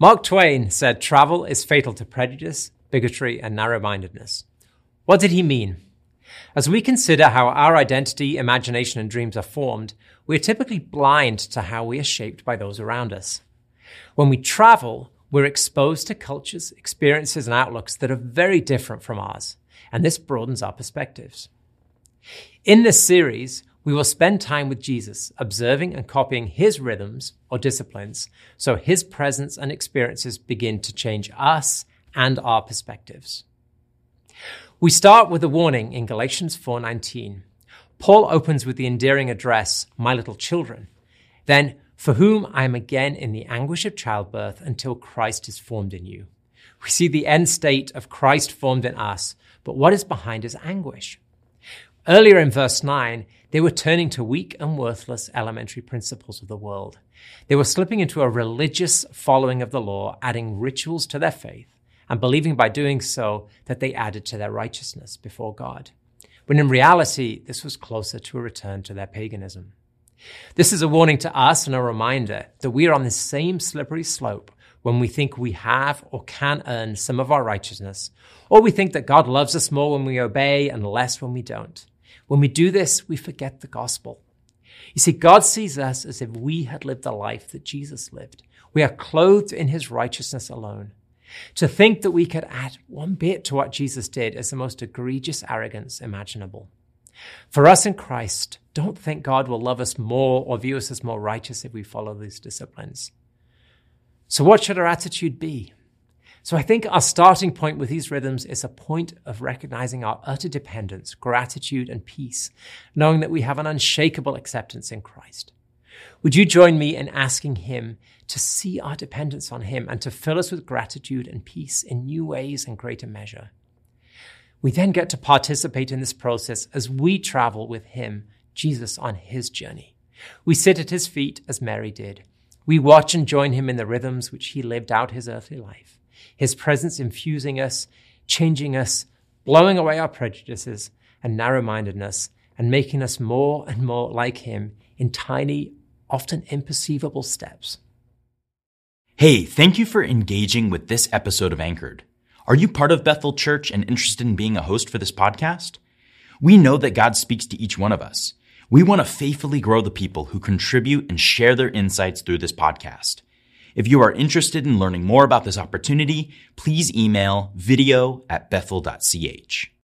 Mark Twain said travel is fatal to prejudice, bigotry, and narrow mindedness. What did he mean? As we consider how our identity, imagination, and dreams are formed, we are typically blind to how we are shaped by those around us. When we travel, we're exposed to cultures, experiences, and outlooks that are very different from ours, and this broadens our perspectives. In this series, we will spend time with Jesus, observing and copying his rhythms or disciplines, so his presence and experiences begin to change us and our perspectives. We start with a warning in Galatians 4:19. Paul opens with the endearing address, "My little children." Then, "For whom I am again in the anguish of childbirth until Christ is formed in you." We see the end state of Christ formed in us, but what is behind his anguish? Earlier in verse 9, they were turning to weak and worthless elementary principles of the world. They were slipping into a religious following of the law, adding rituals to their faith, and believing by doing so that they added to their righteousness before God. When in reality, this was closer to a return to their paganism. This is a warning to us and a reminder that we are on the same slippery slope when we think we have or can earn some of our righteousness, or we think that God loves us more when we obey and less when we don't. When we do this, we forget the gospel. You see, God sees us as if we had lived the life that Jesus lived. We are clothed in his righteousness alone. To think that we could add one bit to what Jesus did is the most egregious arrogance imaginable. For us in Christ, don't think God will love us more or view us as more righteous if we follow these disciplines. So, what should our attitude be? So I think our starting point with these rhythms is a point of recognizing our utter dependence, gratitude, and peace, knowing that we have an unshakable acceptance in Christ. Would you join me in asking Him to see our dependence on Him and to fill us with gratitude and peace in new ways and greater measure? We then get to participate in this process as we travel with Him, Jesus, on His journey. We sit at His feet as Mary did. We watch and join Him in the rhythms which He lived out His earthly life. His presence infusing us, changing us, blowing away our prejudices and narrow mindedness, and making us more and more like Him in tiny, often imperceivable steps. Hey, thank you for engaging with this episode of Anchored. Are you part of Bethel Church and interested in being a host for this podcast? We know that God speaks to each one of us. We want to faithfully grow the people who contribute and share their insights through this podcast. If you are interested in learning more about this opportunity, please email video at bethel.ch.